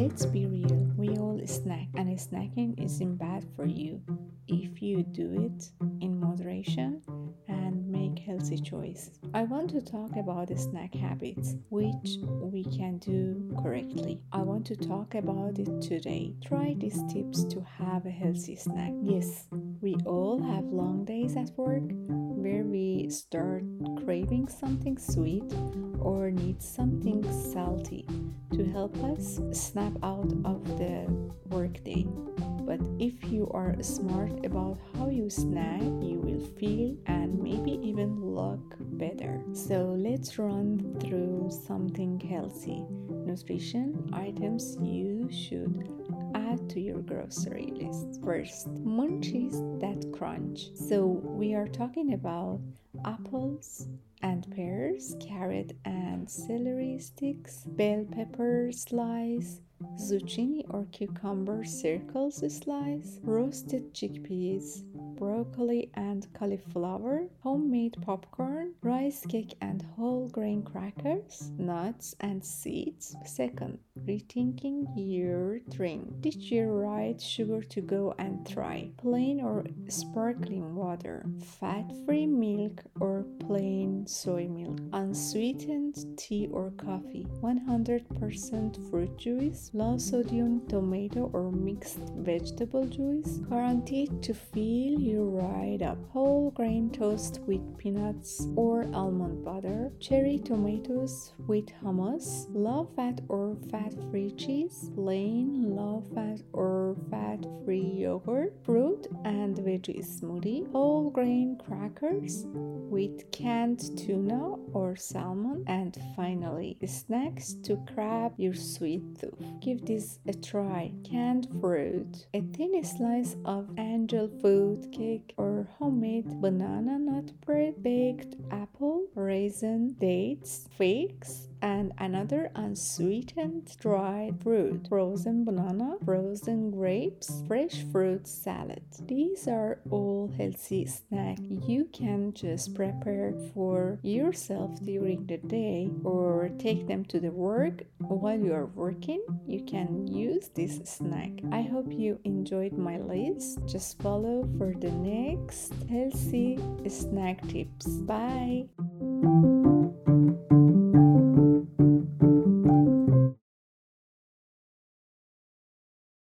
Let's be real, we all snack, and snacking isn't bad for you. If you do it in moderation healthy choice. I want to talk about the snack habits which we can do correctly. I want to talk about it today. Try these tips to have a healthy snack. Yes, we all have long days at work where we start craving something sweet or need something salty to help us snap out of the workday. But if you are smart about how you snack, you will feel and maybe even look better. So let's run through something healthy nutrition items you should add to your grocery list. First, munchies that crunch. So we are talking about apples, and pears, carrot and celery sticks, bell pepper slice, zucchini or cucumber circles slice, roasted chickpeas, broccoli and cauliflower, homemade popcorn, rice cake and whole grain crackers, nuts and seeds. Second, rethinking your drink. Did you write sugar to go and try? Plain or sparkling water, fat-free milk or plain soy milk, unsweetened tea or coffee, 100% fruit juice, low sodium tomato or mixed vegetable juice, guaranteed to fill you right up, whole grain toast with peanuts or almond butter, cherry tomatoes with hummus, low fat or fat free cheese, plain low fat or fat free yogurt, fruit and veggie smoothie, whole grain crackers with canned tuna or salmon, and finally, snacks to crab your sweet tooth. Give this a try. Canned fruit, a thin slice of angel food cake or homemade banana nut bread, baked apple, raisin, dates, figs, and another unsweetened dried fruit, frozen banana, frozen grapes, fresh fruit salad. These are all healthy snacks you can just prepare for yourself during the day or take them to the work while you are working. You can use this snack. I hope you enjoyed my list. Just follow for the next healthy snack tips. Bye.